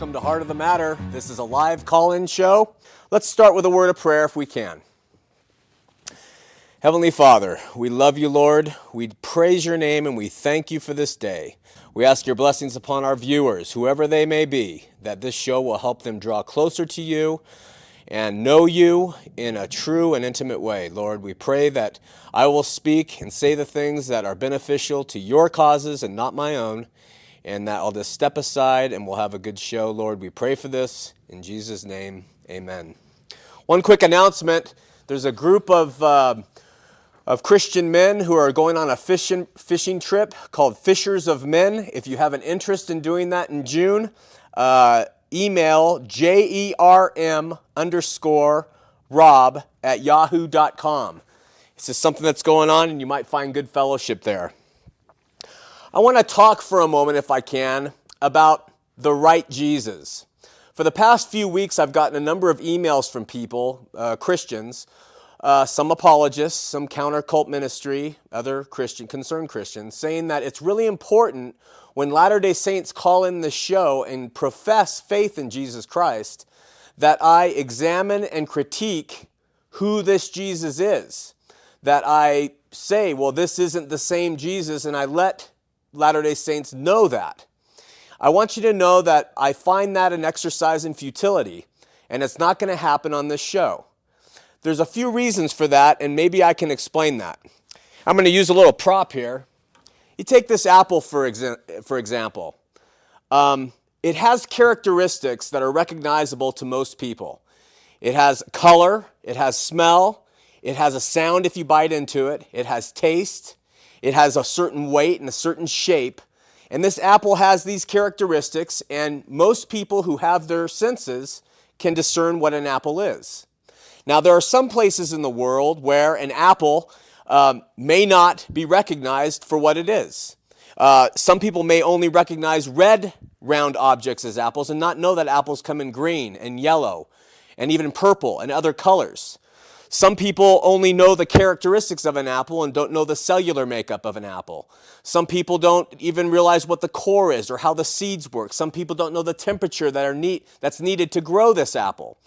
Welcome to Heart of the Matter. This is a live call in show. Let's start with a word of prayer if we can. Heavenly Father, we love you, Lord. We praise your name and we thank you for this day. We ask your blessings upon our viewers, whoever they may be, that this show will help them draw closer to you and know you in a true and intimate way. Lord, we pray that I will speak and say the things that are beneficial to your causes and not my own, and that I'll just step aside and we'll have a good show. Lord, we pray for this. In Jesus' name, amen. One quick announcement there's a group of. Uh, of Christian men who are going on a fishing, fishing trip called Fishers of Men. If you have an interest in doing that in June, uh, email jerm underscore rob at yahoo.com. This is something that's going on, and you might find good fellowship there. I want to talk for a moment, if I can, about the right Jesus. For the past few weeks, I've gotten a number of emails from people, uh, Christians, uh, some apologists, some counter cult ministry, other Christian, concerned Christians, saying that it's really important when Latter day Saints call in the show and profess faith in Jesus Christ that I examine and critique who this Jesus is. That I say, well, this isn't the same Jesus, and I let Latter day Saints know that. I want you to know that I find that an exercise in futility, and it's not going to happen on this show. There's a few reasons for that, and maybe I can explain that. I'm going to use a little prop here. You take this apple, for, exa- for example. Um, it has characteristics that are recognizable to most people. It has color, it has smell, it has a sound if you bite into it, it has taste, it has a certain weight and a certain shape. And this apple has these characteristics, and most people who have their senses can discern what an apple is. Now, there are some places in the world where an apple um, may not be recognized for what it is. Uh, some people may only recognize red round objects as apples and not know that apples come in green and yellow and even purple and other colors. Some people only know the characteristics of an apple and don't know the cellular makeup of an apple. Some people don't even realize what the core is or how the seeds work. Some people don't know the temperature that are need, that's needed to grow this apple.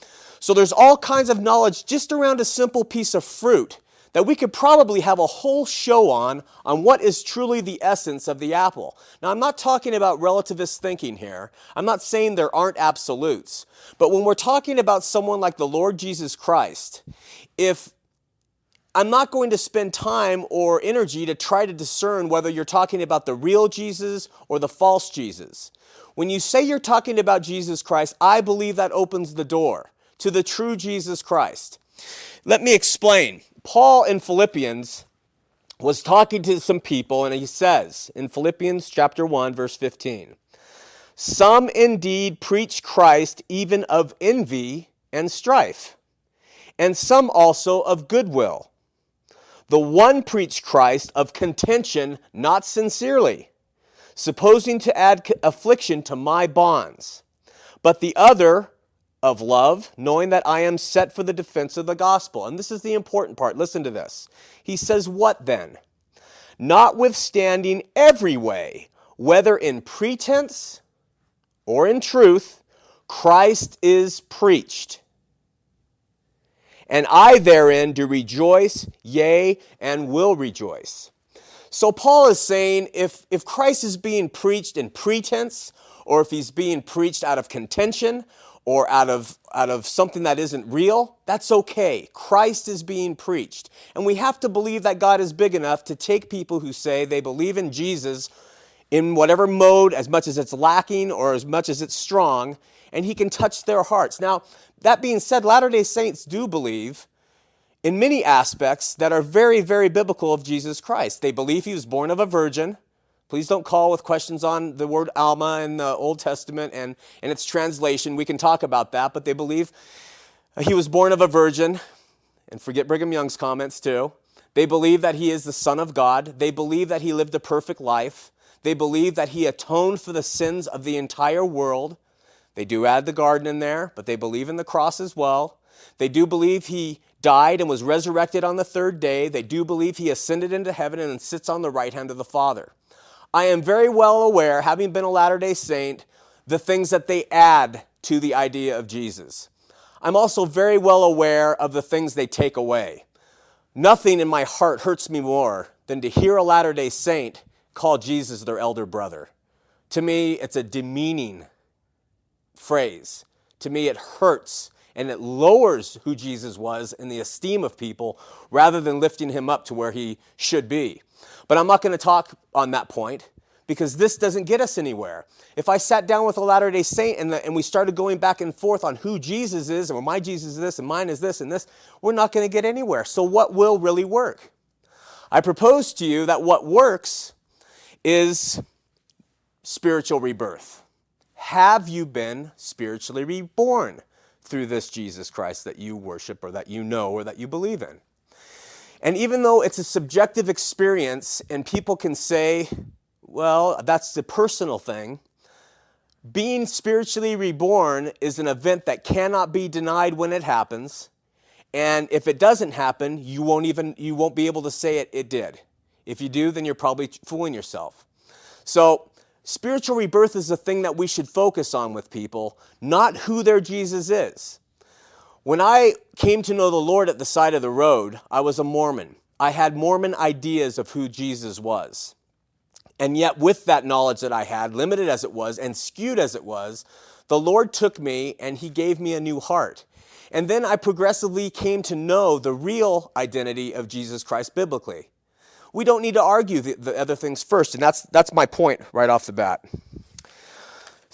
So there's all kinds of knowledge just around a simple piece of fruit that we could probably have a whole show on on what is truly the essence of the apple. Now, I'm not talking about relativist thinking here. I'm not saying there aren't absolutes. But when we're talking about someone like the Lord Jesus Christ, if I'm not going to spend time or energy to try to discern whether you're talking about the real Jesus or the false Jesus. When you say you're talking about Jesus Christ, I believe that opens the door to the true Jesus Christ. Let me explain. Paul in Philippians was talking to some people, and he says in Philippians chapter 1, verse 15, Some indeed preach Christ even of envy and strife, and some also of goodwill. The one preached Christ of contention, not sincerely, supposing to add affliction to my bonds. But the other of love, knowing that I am set for the defense of the gospel. And this is the important part. Listen to this. He says, What then? Notwithstanding every way, whether in pretense or in truth, Christ is preached. And I therein do rejoice, yea, and will rejoice. So Paul is saying if, if Christ is being preached in pretense, or if he's being preached out of contention, or out of, out of something that isn't real, that's okay. Christ is being preached. And we have to believe that God is big enough to take people who say they believe in Jesus in whatever mode, as much as it's lacking or as much as it's strong, and He can touch their hearts. Now, that being said, Latter day Saints do believe in many aspects that are very, very biblical of Jesus Christ. They believe He was born of a virgin. Please don't call with questions on the word Alma in the Old Testament and, and its translation. We can talk about that, but they believe he was born of a virgin. And forget Brigham Young's comments too. They believe that he is the Son of God. They believe that he lived a perfect life. They believe that he atoned for the sins of the entire world. They do add the garden in there, but they believe in the cross as well. They do believe he died and was resurrected on the third day. They do believe he ascended into heaven and sits on the right hand of the Father. I am very well aware, having been a Latter day Saint, the things that they add to the idea of Jesus. I'm also very well aware of the things they take away. Nothing in my heart hurts me more than to hear a Latter day Saint call Jesus their elder brother. To me, it's a demeaning phrase. To me, it hurts and it lowers who Jesus was in the esteem of people rather than lifting him up to where he should be. But I'm not going to talk on that point because this doesn't get us anywhere. If I sat down with a Latter day Saint and, the, and we started going back and forth on who Jesus is, and well, my Jesus is this, and mine is this, and this, we're not going to get anywhere. So, what will really work? I propose to you that what works is spiritual rebirth. Have you been spiritually reborn through this Jesus Christ that you worship or that you know or that you believe in? And even though it's a subjective experience and people can say, well, that's the personal thing, being spiritually reborn is an event that cannot be denied when it happens. And if it doesn't happen, you won't even you won't be able to say it it did. If you do, then you're probably fooling yourself. So, spiritual rebirth is the thing that we should focus on with people, not who their Jesus is. When I came to know the Lord at the side of the road, I was a Mormon. I had Mormon ideas of who Jesus was. And yet, with that knowledge that I had, limited as it was and skewed as it was, the Lord took me and He gave me a new heart. And then I progressively came to know the real identity of Jesus Christ biblically. We don't need to argue the, the other things first, and that's, that's my point right off the bat.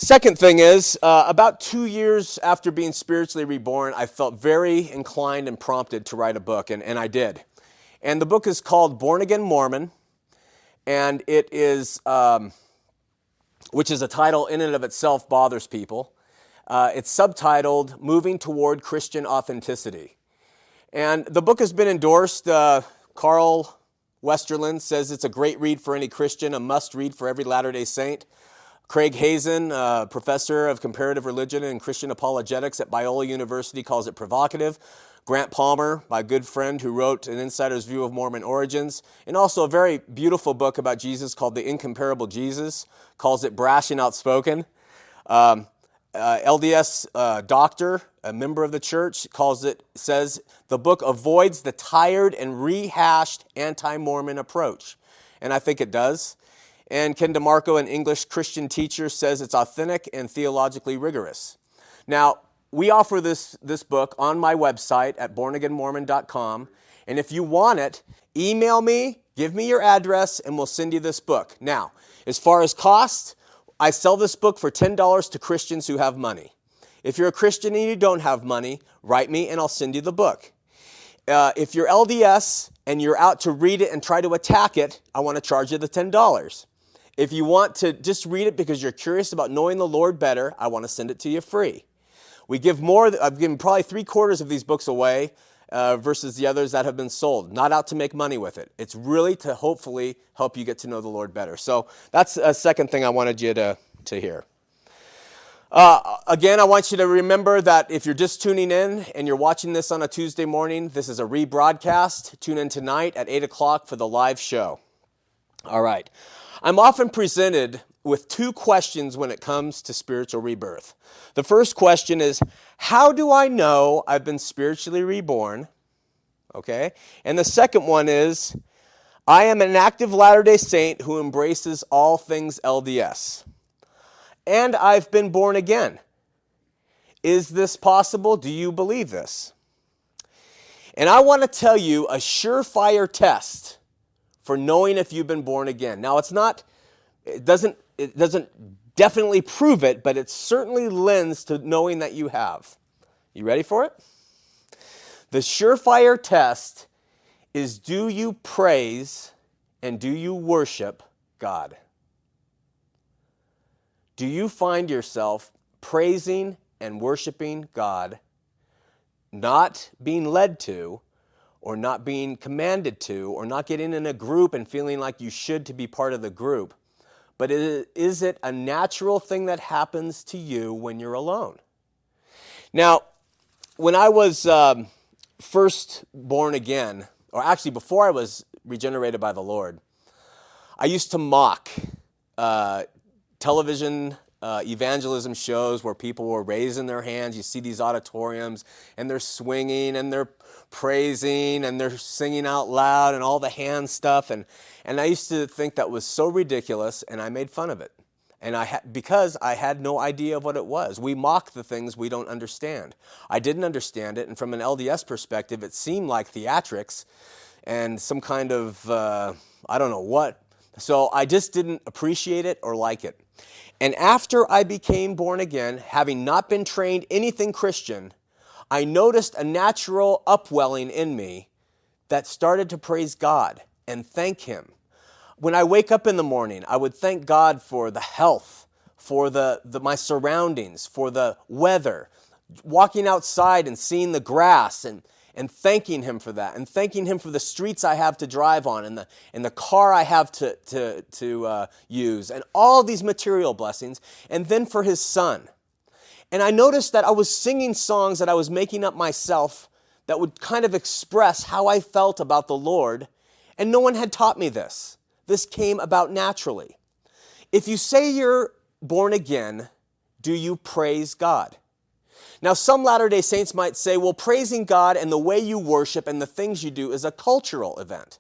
Second thing is, uh, about two years after being spiritually reborn, I felt very inclined and prompted to write a book, and, and I did. And the book is called Born Again Mormon and it is, um, which is a title in and of itself bothers people. Uh, it's subtitled Moving Toward Christian Authenticity. And the book has been endorsed. Uh, Carl Westerland says it's a great read for any Christian, a must read for every Latter day Saint. Craig Hazen, uh, professor of comparative religion and Christian apologetics at Biola University, calls it provocative. Grant Palmer, my good friend who wrote An Insider's View of Mormon Origins, and also a very beautiful book about Jesus called The Incomparable Jesus, calls it brash and outspoken. Um, uh, LDS uh, doctor, a member of the church, calls it, says, the book avoids the tired and rehashed anti Mormon approach. And I think it does. And Ken DeMarco, an English Christian teacher, says it's authentic and theologically rigorous. Now, we offer this, this book on my website at bornagainmormon.com. And if you want it, email me, give me your address, and we'll send you this book. Now, as far as cost, I sell this book for $10 to Christians who have money. If you're a Christian and you don't have money, write me and I'll send you the book. Uh, if you're LDS and you're out to read it and try to attack it, I want to charge you the $10. If you want to just read it because you're curious about knowing the Lord better, I want to send it to you free. We give more, I've given probably three quarters of these books away uh, versus the others that have been sold. Not out to make money with it. It's really to hopefully help you get to know the Lord better. So that's a second thing I wanted you to, to hear. Uh, again, I want you to remember that if you're just tuning in and you're watching this on a Tuesday morning, this is a rebroadcast. Tune in tonight at 8 o'clock for the live show. All right. I'm often presented with two questions when it comes to spiritual rebirth. The first question is How do I know I've been spiritually reborn? Okay. And the second one is I am an active Latter day Saint who embraces all things LDS. And I've been born again. Is this possible? Do you believe this? And I want to tell you a surefire test for knowing if you've been born again. Now, it's not, it doesn't it doesn't definitely prove it, but it certainly lends to knowing that you have. You ready for it? The surefire test is do you praise and do you worship God? Do you find yourself praising and worshiping God, not being led to, or not being commanded to, or not getting in a group and feeling like you should to be part of the group, but is it a natural thing that happens to you when you're alone? Now, when I was um, first born again, or actually before I was regenerated by the Lord, I used to mock uh, television uh, evangelism shows where people were raising their hands. You see these auditoriums and they're swinging and they're praising and they're singing out loud and all the hand stuff. And, and I used to think that was so ridiculous and I made fun of it. And I ha- because I had no idea of what it was. We mock the things we don't understand. I didn't understand it, and from an LDS perspective, it seemed like theatrics and some kind of, uh, I don't know what. So I just didn't appreciate it or like it. And after I became born again, having not been trained anything Christian, I noticed a natural upwelling in me that started to praise God and thank Him. When I wake up in the morning, I would thank God for the health, for the, the, my surroundings, for the weather, walking outside and seeing the grass and, and thanking Him for that, and thanking Him for the streets I have to drive on, and the, and the car I have to, to, to uh, use, and all these material blessings, and then for His Son. And I noticed that I was singing songs that I was making up myself that would kind of express how I felt about the Lord, and no one had taught me this. This came about naturally. If you say you're born again, do you praise God? Now, some Latter day Saints might say, well, praising God and the way you worship and the things you do is a cultural event.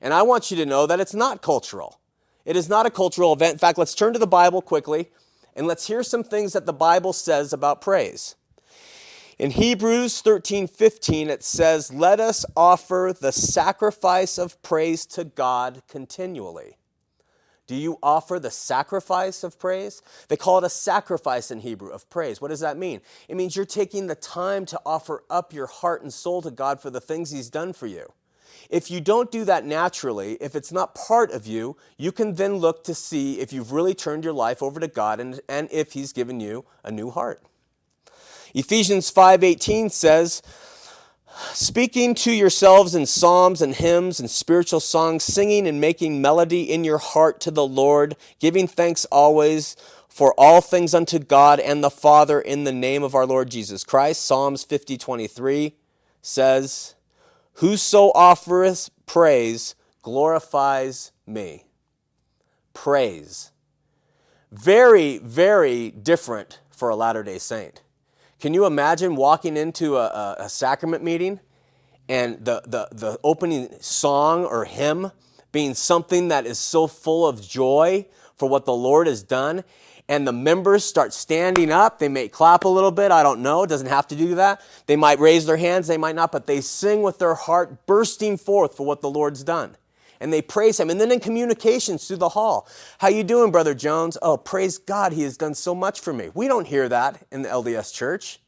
And I want you to know that it's not cultural. It is not a cultural event. In fact, let's turn to the Bible quickly and let's hear some things that the Bible says about praise. In Hebrews 13 15, it says, Let us offer the sacrifice of praise to God continually. Do you offer the sacrifice of praise? They call it a sacrifice in Hebrew of praise. What does that mean? It means you're taking the time to offer up your heart and soul to God for the things He's done for you. If you don't do that naturally, if it's not part of you, you can then look to see if you've really turned your life over to God and, and if He's given you a new heart. Ephesians 5:18 says, speaking to yourselves in psalms and hymns and spiritual songs, singing and making melody in your heart to the Lord, giving thanks always for all things unto God and the Father in the name of our Lord Jesus Christ. Psalms 50:23 says, Whoso offereth praise glorifies me. Praise. Very, very different for a Latter day Saint. Can you imagine walking into a, a, a sacrament meeting and the, the, the opening song or hymn being something that is so full of joy for what the Lord has done? And the members start standing up. They may clap a little bit. I don't know. It doesn't have to do that. They might raise their hands. They might not, but they sing with their heart bursting forth for what the Lord's done. And they praise him. And then in communications through the hall, how you doing, Brother Jones? Oh, praise God. He has done so much for me. We don't hear that in the LDS church.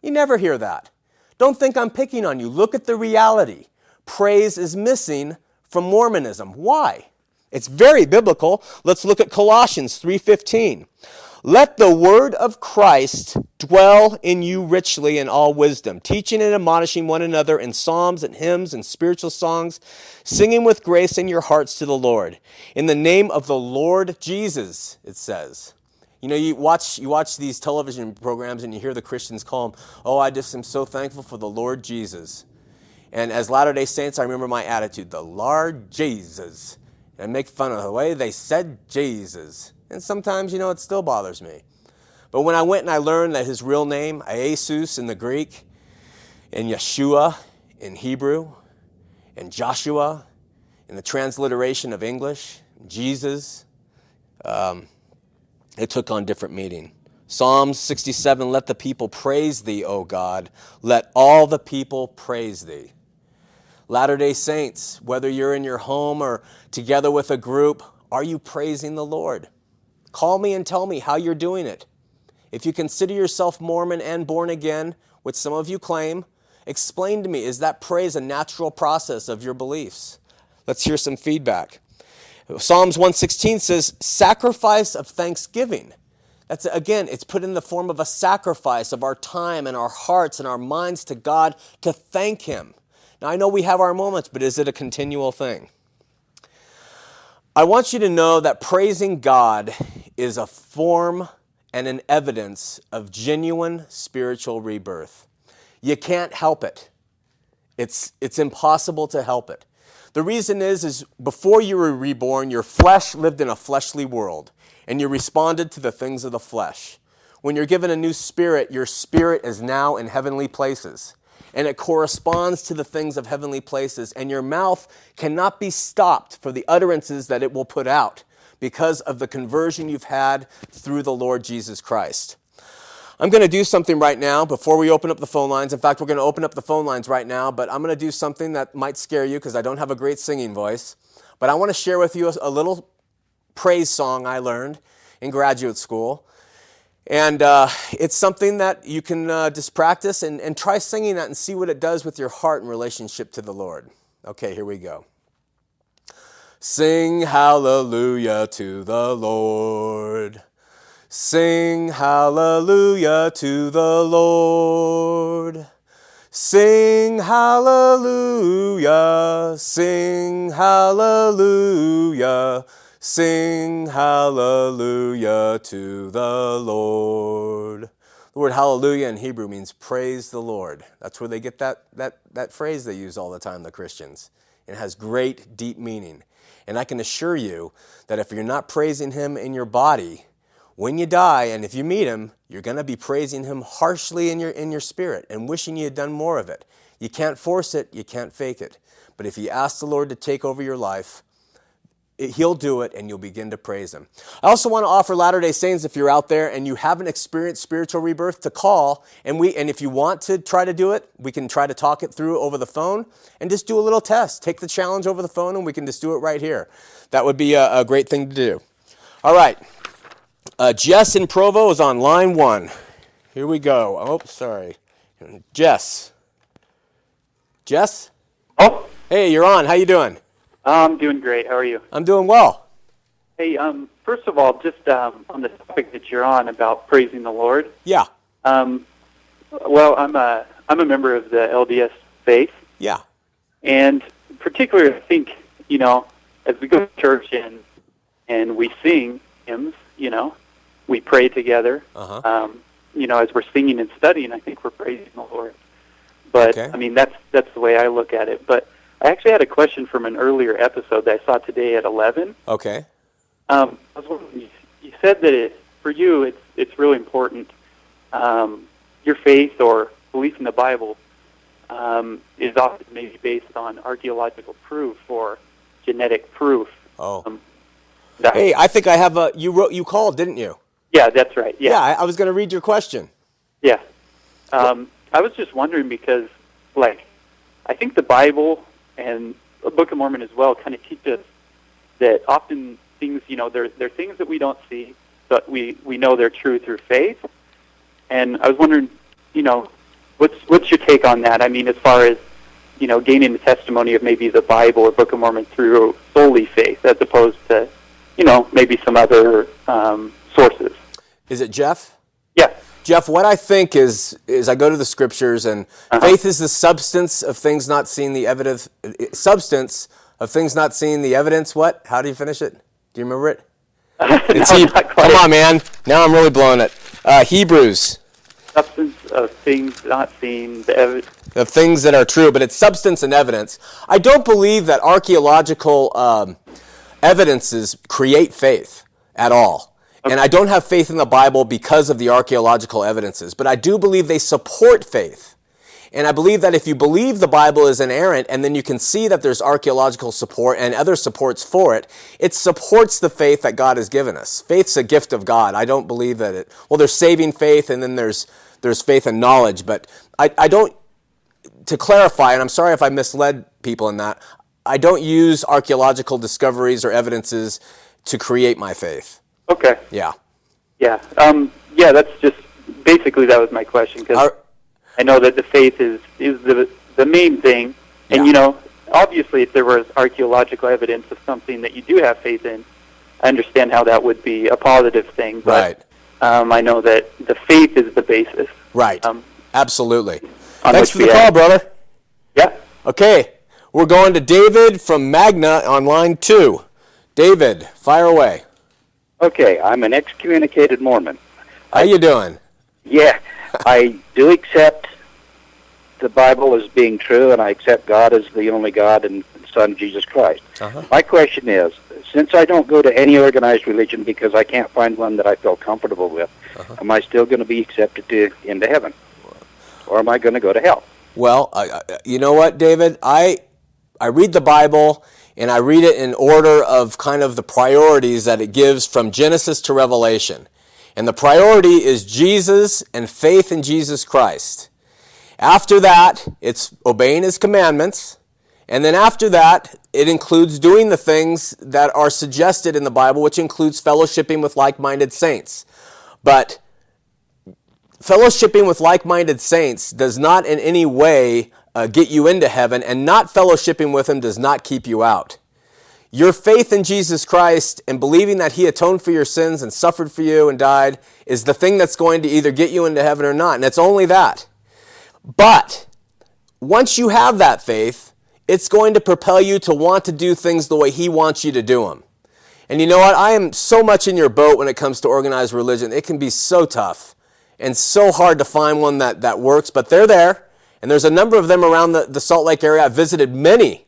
You never hear that. Don't think I'm picking on you. Look at the reality. Praise is missing from Mormonism. Why? It's very biblical. Let's look at Colossians 3:15. Let the word of Christ dwell in you richly in all wisdom, teaching and admonishing one another in psalms and hymns and spiritual songs, singing with grace in your hearts to the Lord. In the name of the Lord Jesus, it says. You know, you watch, you watch these television programs and you hear the Christians call them, oh, I just am so thankful for the Lord Jesus. And as Latter day Saints, I remember my attitude, the Lord Jesus. And make fun of the way they said Jesus. And sometimes, you know, it still bothers me. But when I went and I learned that his real name, Jesus in the Greek, and Yeshua in Hebrew, and Joshua in the transliteration of English, Jesus, um, it took on different meaning. Psalms 67 Let the people praise thee, O God. Let all the people praise thee. Latter day Saints, whether you're in your home or together with a group, are you praising the Lord? Call me and tell me how you're doing it. If you consider yourself Mormon and born again, which some of you claim, explain to me is that praise a natural process of your beliefs? Let's hear some feedback. Psalms 116 says, sacrifice of thanksgiving. That's again, it's put in the form of a sacrifice of our time and our hearts and our minds to God to thank Him. Now, I know we have our moments, but is it a continual thing? I want you to know that praising God is a form and an evidence of genuine spiritual rebirth. You can't help it. It's, it's impossible to help it. The reason is is before you were reborn, your flesh lived in a fleshly world and you responded to the things of the flesh. When you're given a new spirit, your spirit is now in heavenly places and it corresponds to the things of heavenly places and your mouth cannot be stopped for the utterances that it will put out because of the conversion you've had through the Lord Jesus Christ. I'm going to do something right now before we open up the phone lines. In fact, we're going to open up the phone lines right now, but I'm going to do something that might scare you because I don't have a great singing voice. But I want to share with you a, little praise song I learned in graduate school. And uh, it's something that you can uh, just practice and, and try singing that and see what it does with your heart in relationship to the Lord. Okay, here we go. Sing hallelujah to the Lord. Sing hallelujah to the Lord. Sing hallelujah, sing hallelujah, sing hallelujah to the Lord. The word hallelujah in Hebrew means praise the Lord. That's where they get that, that, that phrase they use all the time, the Christians. It has great, deep meaning. And I can assure you that if you're not praising Him in your body, when you die, and if you meet Him, you're going to be praising Him harshly in your, in your spirit and wishing you had done more of it. You can't force it, you can't fake it. But if you ask the Lord to take over your life, He'll do it and you'll begin to praise Him. I also want to offer Latter day Saints, if you're out there and you haven't experienced spiritual rebirth, to call. And, we, and if you want to try to do it, we can try to talk it through over the phone and just do a little test. Take the challenge over the phone and we can just do it right here. That would be a, a great thing to do. All right. Uh, Jess in Provo is on line one. Here we go. Oh, sorry. Jess. Jess? Oh. Hey, you're on. How you doing? I'm doing great. How are you? I'm doing well. Hey, um, first of all, just um, on the topic that you're on about praising the Lord. Yeah. Um, well, I'm a I'm a member of the LDS faith. Yeah. And particularly, I think you know, as we go to church and and we sing hymns, you know, we pray together. Uh-huh. Um, you know, as we're singing and studying, I think we're praising the Lord. But Okay. I mean, that's that's the way I look at it. But I actually had a question from an earlier episode that I saw today at 11. Okay. Um, I was wondering, you, you said that it, for you, it's it's really important. Um, your faith or belief in the Bible um, is often maybe based on archaeological proof or genetic proof. Oh. Um, Hey, I think I have a. You wrote. You called, didn't you? yeah, that's right. Yeah. Yeah, I, I was going to read your question. yeah. Um, I was just wondering because, like, I think the Bible and the Book of Mormon as well kind of teach us that often things, you know, there there are things that we don't see, but we we know they're true through faith. And I was wondering, you know, what's what's your take on that? I mean, as far as you know, gaining the testimony of maybe the Bible or Book of Mormon through solely faith, as opposed to, you know, maybe some other um, sources. Is it Jeff? Yeah. Jeff, what I think is is I go to the scriptures and faith is the substance of things not seen, the evidence substance of things not seen, the evidence. What? How do you finish it? Do you remember it? It's No, He- Come on, man. Now I'm really blowing it. Uh, Hebrews, Substance of things not seen. The evidence. Of things that are true, but it's substance and evidence. I don't believe that archaeological um, evidences create faith at all. And I don't have faith in the Bible because of the archaeological evidences, but I do believe they support faith. And I believe that if you believe the Bible is inerrant and then you can see that there's archaeological support and other supports for it, it supports the faith that God has given us. Faith's a gift of God. I don't believe that it, well, there's saving faith and then there's, there's faith and knowledge, but I, I don't, to clarify, and I'm sorry if I misled people in that, I don't use archaeological discoveries or evidences to create my faith. Okay. Yeah. Yeah. Um, yeah. That's just basically that was my question because I know that the faith is is the the main thing, and Yeah. you know, obviously, if there was archaeological evidence of something that you do have faith in, I understand how that would be a positive thing. But um, I know that the faith is the basis. Right. Um, Absolutely. Thanks for the call, brother. Yeah. Okay. We're going to David from Magna on line two. David, fire away. Okay, I'm an excommunicated Mormon. How you doing? Yeah, I do accept the Bible as being true, and I accept God as the only God and Son, Jesus Christ. Uh-huh. My question is, since I don't go to any organized religion because I can't find one that I feel comfortable with, Uh-huh. am I still going to be accepted to into heaven, or am I going to go to hell? Well, I, I, you know what, David? I I read the Bible and I read it in order of kind of the priorities that it gives from Genesis to Revelation. And the priority is Jesus and faith in Jesus Christ. After that, it's obeying his commandments. And then after that, it includes doing the things that are suggested in the Bible, which includes fellowshipping with like minded saints. But fellowshipping with like minded saints does not in any way uh, get you into heaven, and not fellowshipping with them does not keep you out. Your faith in Jesus Christ and believing that He atoned for your sins and suffered for you and died is the thing that's going to either get you into heaven or not, and it's only that. But once you have that faith, it's going to propel you to want to do things the way He wants you to do them. And you know what? I am so much in your boat when it comes to organized religion. It can be so tough and so hard to find one that, that works, but they're there. And there's a number of them around the, the Salt Lake area. I've visited many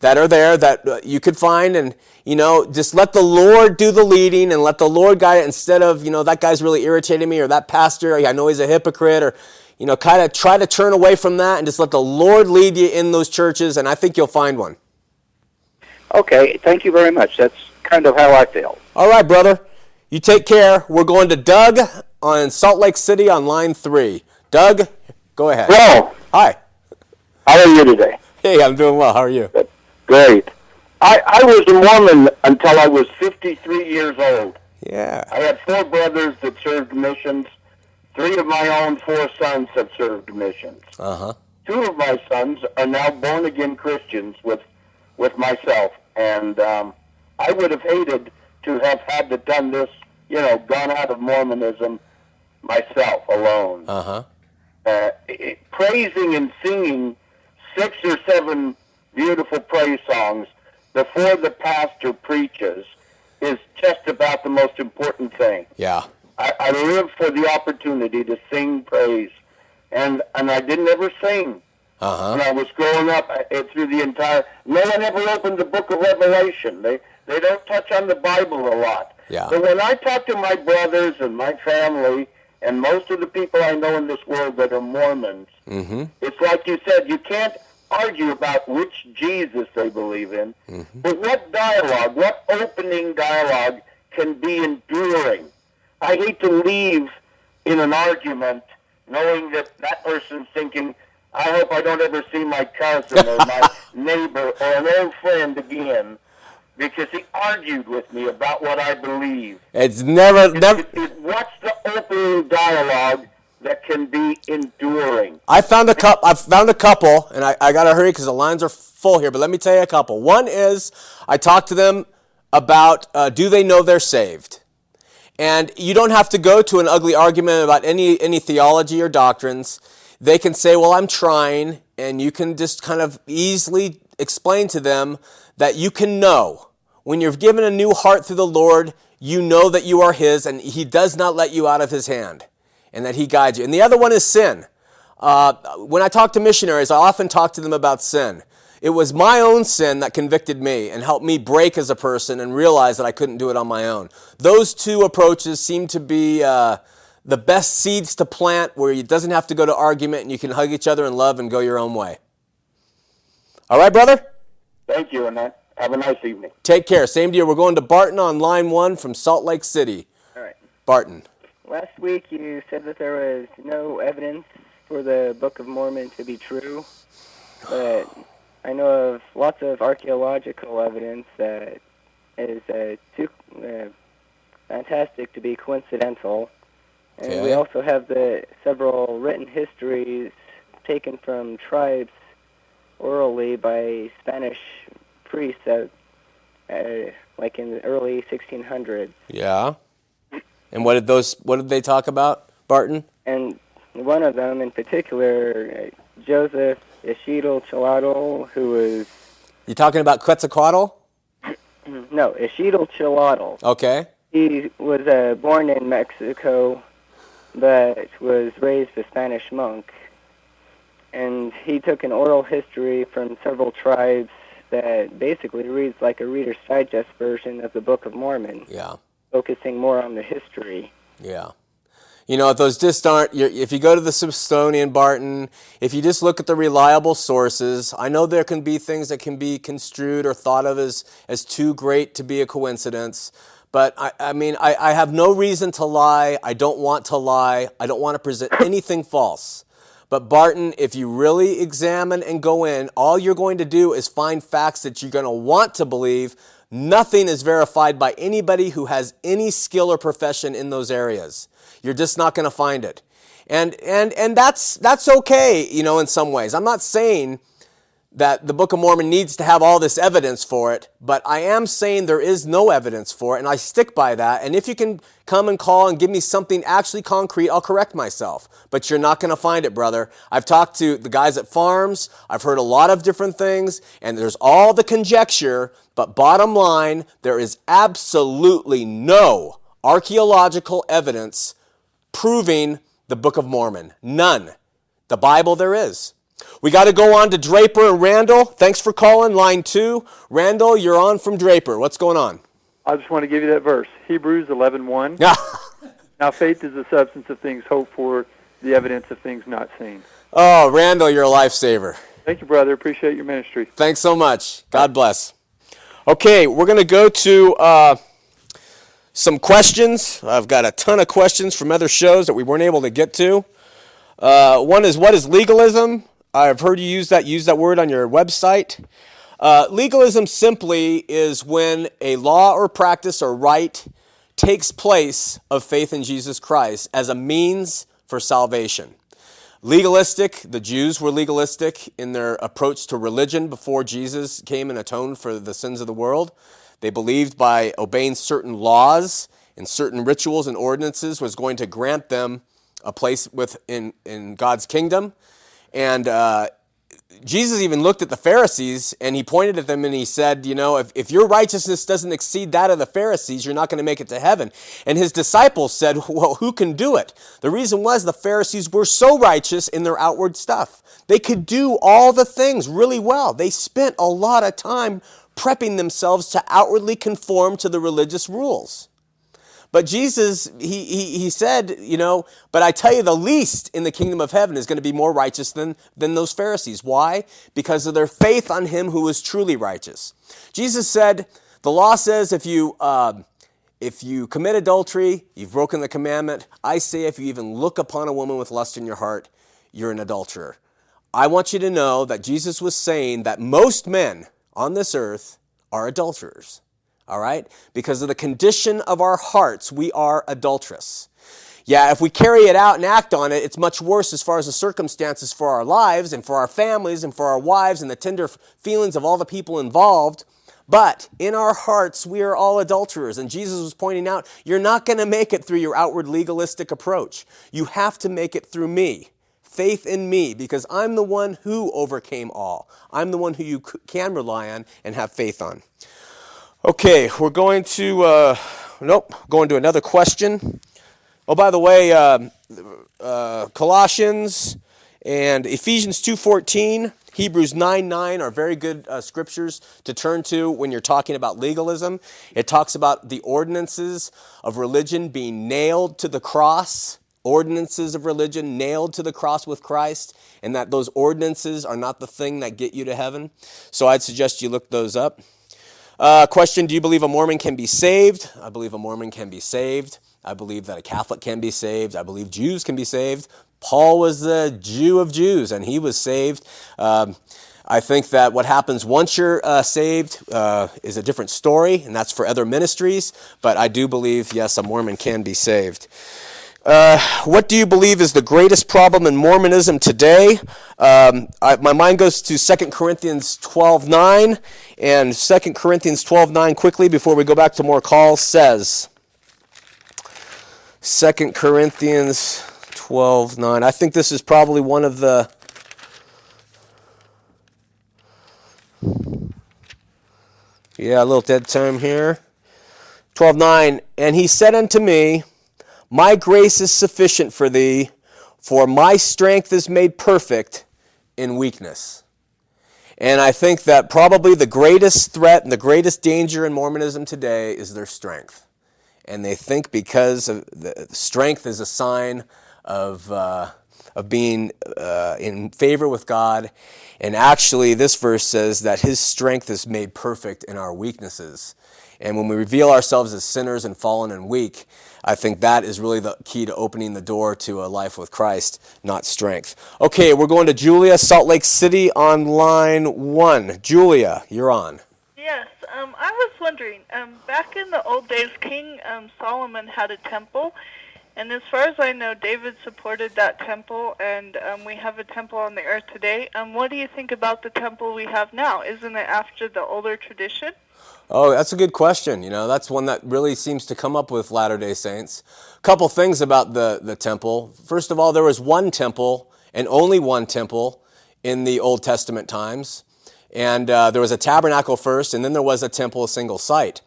that are there that uh, you could find. And, you know, just let the Lord do the leading and let the Lord guide it instead of, you know, that guy's really irritating me or that pastor, I know he's a hypocrite or, you know, kind of try to turn away from that and just let the Lord lead you in those churches. And I think you'll find one. Okay, thank you very much. That's kind of how I feel. All right, brother. You take care. We're going to Doug on Salt Lake City on line three. Doug, go ahead. Hello. Hi. How are you today? Hey, I'm doing well. How are you? Great. I, I was a Mormon until I was 53 years old. Yeah. I had four brothers that served missions. Three of my own four sons have served missions. Uh huh. Two of my sons are now born again Christians with with myself, and um, I would have hated to have had to done this, you know, gone out of Mormonism myself alone. Uh huh. Uh, it- praising and singing six or seven beautiful praise songs before the pastor preaches is just about the most important thing. Yeah. I, I live for the opportunity to sing praise, and and I didn't ever sing Uh when. I was growing up uh, uh, through the entire. No one ever opened the Book of Revelation. They they don't touch on the Bible a lot. Yeah. But when I talk to my brothers and my family and most of the people I know in this world that are Mormons, Mm-hmm. it's like you said, you can't argue about which Jesus they believe in, Mm-hmm. but what dialogue, what opening dialogue can be enduring? I hate to leave in an argument knowing that that person's thinking, I hope I don't ever see my cousin or my neighbor or an old friend again because he argued with me about what I believe. It's never, never. It- it- what's the opening dialogue that can be enduring? I found a couple. I found a couple, and I, I gotta hurry because the lines are full here. But let me tell you a couple. One is I talked to them about uh, do they know they're saved, and you don't have to go to an ugly argument about any any theology or doctrines. They can say, "Well, I'm trying," and you can just kind of easily explain to them that you can know when you're given a new heart through the Lord. You know that you are His, and He does not let you out of His hand, and that He guides you. And the other one is sin. Uh, when I talk to missionaries, I often talk to them about sin. It was my own sin that convicted me and helped me break as a person and realize that I couldn't do it on my own. Those two approaches seem to be uh, the best seeds to plant where it doesn't have to go to argument and you can hug each other in love and go your own way. All right, brother? Thank you, and have a nice evening. Take care. Same to you. We're going to Barton on line one from Salt Lake City. All right. Barton. Last week you said that there was no evidence for the Book of Mormon to be true, but I know of lots of archaeological evidence that is uh, too uh, fantastic to be coincidental. And we also have the several written histories taken from tribes orally by Spanish priests, that, uh, like in the early 1600s. Yeah. And what did those? What did they talk about, Barton? and one of them in particular, uh, Joseph Ishidal Chilatl, who was You talking about Quetzalcoatl? no Ishidal Chilatl. Okay. He was uh, born in Mexico, but was raised a Spanish monk, and he took an oral history from several tribes that basically reads like a Reader's Digest version of the Book of Mormon, Yeah. focusing more on the history. Yeah. You know, if those just aren't, you're- if you go to the Smithsonian, Barton, if you just look at the reliable sources, I know there can be things that can be construed or thought of as, as too great to be a coincidence. But I, I mean, I, I have no reason to lie. I don't want to lie. I don't want to present anything false. But Barton, if you really examine and go in, all you're going to do is find facts that you're going to want to believe. Nothing is verified by anybody who has any skill or profession in those areas. You're just not going to find it. And, and, and that's, that's okay, you know, in some ways. I'm not saying that the Book of Mormon needs to have all this evidence for it, but I am saying there is no evidence for it, and I stick by that. And if you can come and call and give me something actually concrete, I'll correct myself. But you're not going to find it, brother. I've talked to the guys at FARMS, I've heard a lot of different things, and there's all the conjecture, but bottom line, there is absolutely no archaeological evidence proving the Book of Mormon. None. The Bible there is. We got to go on to Draper and Randall. Thanks for calling. Line two. Randall, you're on from Draper. What's going on? I just want to give you that verse, Hebrews 11:1. Now faith is the substance of things hoped for, the evidence of things not seen. oh, Randall, you're a lifesaver. Thank you, brother. Appreciate your ministry. Thanks so much. God bless. Okay, we're going to go to uh, some questions. I've got a ton of questions from other shows that we weren't able to get to. Uh, one is what is legalism? I've heard you use that use that word on your website. Uh, legalism simply is when a law or practice or right takes place of faith in Jesus Christ as a means for salvation. Legalistic, the Jews were legalistic in their approach to religion before Jesus came and atoned for the sins of the world. They believed by obeying certain laws and certain rituals and ordinances was going to grant them a place within in God's kingdom. And uh, Jesus even looked at the Pharisees and he pointed at them and he said, You know, if, if your righteousness doesn't exceed that of the Pharisees, you're not going to make it to heaven. And his disciples said, Well, who can do it? The reason was the Pharisees were so righteous in their outward stuff. They could do all the things really well. They spent a lot of time prepping themselves to outwardly conform to the religious rules. But Jesus, he, he, he said, you know, but I tell you, the least in the kingdom of heaven is going to be more righteous than, than those Pharisees. Why? Because of their faith on him who is truly righteous. Jesus said, the law says if you, uh, if you commit adultery, you've broken the commandment. I say if you even look upon a woman with lust in your heart, you're an adulterer. I want you to know that Jesus was saying that most men on this earth are adulterers all right? Because of the condition of our hearts, we are adulterous. Yeah, if we carry it out and act on it, it's much worse as far as the circumstances for our lives and for our families and for our wives and the tender feelings of all the people involved. But in our hearts, we are all adulterers. And Jesus was pointing out, you're not going to make it through your outward legalistic approach. You have to make it through me. Faith in me, because I'm the one who overcame all. I'm the one who you can rely on and have faith on. Okay, we're going to, uh, nope, going to another question. Oh, by the way, uh, uh, Colossians and Ephesians 2.14, Hebrews 9, 9 are very good uh, scriptures to turn to when you're talking about legalism. It talks about the ordinances of religion being nailed to the cross, ordinances of religion nailed to the cross with Christ, and that those ordinances are not the thing that get you to heaven. So I'd suggest you look those up. Uh, question Do you believe a Mormon can be saved? I believe a Mormon can be saved. I believe that a Catholic can be saved. I believe Jews can be saved. Paul was the Jew of Jews, and he was saved. Um, I think that what happens once you're uh, saved uh, is a different story, and that's for other ministries. But I do believe, yes, a Mormon can be saved. Uh, what do you believe is the greatest problem in Mormonism today? Um, I, my mind goes to 2 Corinthians 12 9. And 2 Corinthians 12 9, quickly before we go back to more calls, says 2 Corinthians 12 9. I think this is probably one of the. Yeah, a little dead time here. 12 9. And he said unto me, My grace is sufficient for thee, for my strength is made perfect in weakness. And I think that probably the greatest threat and the greatest danger in Mormonism today is their strength. And they think because the strength is a sign of, uh, of being uh, in favor with God. And actually, this verse says that his strength is made perfect in our weaknesses. And when we reveal ourselves as sinners and fallen and weak, I think that is really the key to opening the door to a life with Christ, not strength. Okay, we're going to Julia, Salt Lake City on line one. Julia, you're on. Yes, um, I was wondering. Um, back in the old days, King um, Solomon had a temple, and as far as I know, David supported that temple, and um, we have a temple on the earth today. Um, what do you think about the temple we have now? Isn't it after the older tradition? Oh, that's a good question. You know, that's one that really seems to come up with Latter day Saints. A couple things about the, the temple. First of all, there was one temple and only one temple in the Old Testament times. And uh, there was a tabernacle first, and then there was a temple, a single site.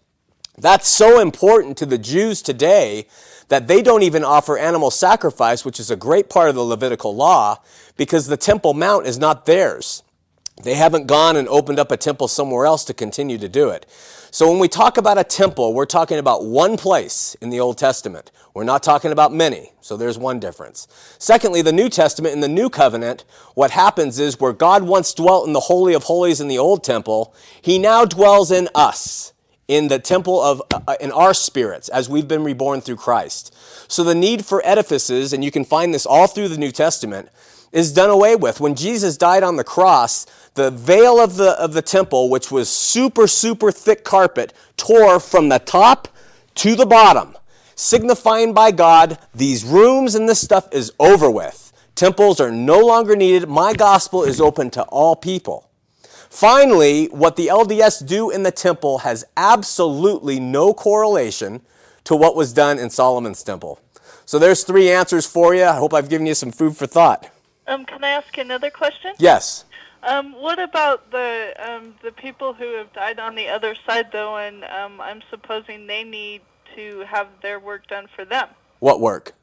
That's so important to the Jews today that they don't even offer animal sacrifice, which is a great part of the Levitical law, because the Temple Mount is not theirs. They haven't gone and opened up a temple somewhere else to continue to do it. So when we talk about a temple, we're talking about one place in the Old Testament. We're not talking about many. So there's one difference. Secondly, the New Testament in the New Covenant, what happens is where God once dwelt in the Holy of Holies in the Old Temple, He now dwells in us in the temple of uh, in our spirits as we've been reborn through Christ. So the need for edifices and you can find this all through the New Testament is done away with. When Jesus died on the cross, the veil of the, of the temple, which was super, super thick carpet, tore from the top to the bottom, signifying by God, these rooms and this stuff is over with. Temples are no longer needed. My gospel is open to all people. Finally, what the LDS do in the temple has absolutely no correlation to what was done in Solomon's temple. So there's three answers for you. I hope I've given you some food for thought. Um, can I ask another question? Yes. Um, what about the um, the people who have died on the other side, though, and um, I'm supposing they need to have their work done for them? What work?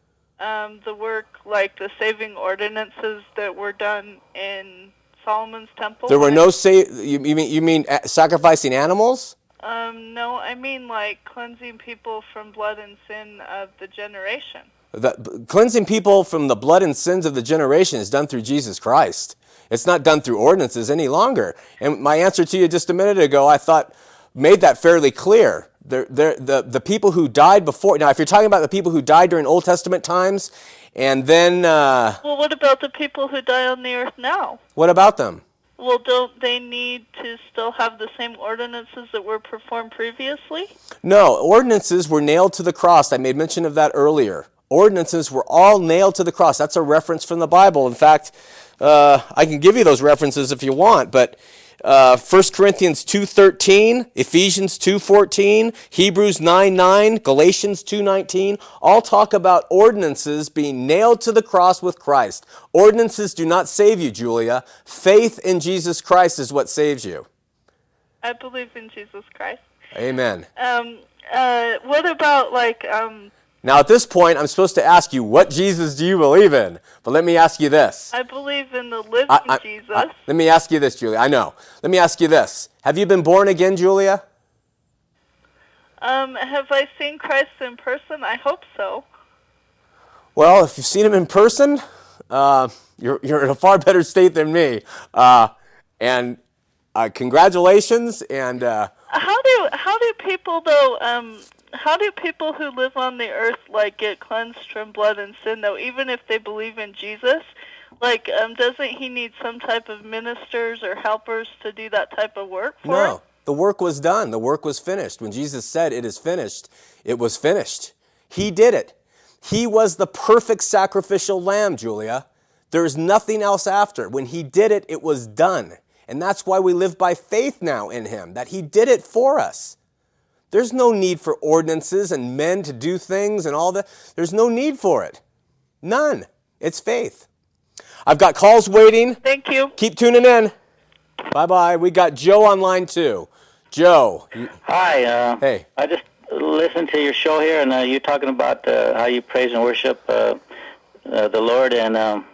Um, the work like the saving ordinances that were done in Solomon's temple. There were no say. You, you mean you mean sacrificing animals? Um, no, I mean like cleansing people from blood and sin of the generation. The, cleansing people from the blood and sins of the generation is done through Jesus Christ. It's not done through ordinances any longer. And my answer to you just a minute ago, I thought, made that fairly clear. The, the, the, the people who died before, now, if you're talking about the people who died during Old Testament times, and then. Uh, well, what about the people who die on the earth now? What about them? Well, don't they need to still have the same ordinances that were performed previously? No, ordinances were nailed to the cross. I made mention of that earlier. Ordinances were all nailed to the cross. That's a reference from the Bible. In fact, uh, I can give you those references if you want, but uh, 1 Corinthians 2.13, Ephesians 2.14, Hebrews 9.9, Galatians 2.19, all talk about ordinances being nailed to the cross with Christ. Ordinances do not save you, Julia. Faith in Jesus Christ is what saves you. I believe in Jesus Christ. Amen. Um, uh, what about like um, now, at this point, I'm supposed to ask you, what Jesus do you believe in? But let me ask you this. I believe in the living I, I, Jesus. I, let me ask you this, Julia. I know. Let me ask you this. Have you been born again, Julia? Um, have I seen Christ in person? I hope so. Well, if you've seen him in person, uh, you're, you're in a far better state than me. Uh, and uh, congratulations. And uh, how do how do people though um, how do people who live on the earth like get cleansed from blood and sin though even if they believe in jesus? Like um doesn't he need some type of ministers or helpers to do that type of work for no him? the work was done. The work was finished. When jesus said it is finished it was finished. He did it. He was the perfect sacrificial lamb julia. There is nothing else after. When he did it it was done. And that's why we live by faith now in him that he did it for us there's no need for ordinances and men to do things and all that. There's no need for it. None. It's faith. I've got calls waiting. Thank you. Keep tuning in. Bye bye. We got Joe on line too. Joe. Hi. Uh, hey. I just listened to your show here, and uh, you talking about uh, how you praise and worship uh, uh, the Lord. And um,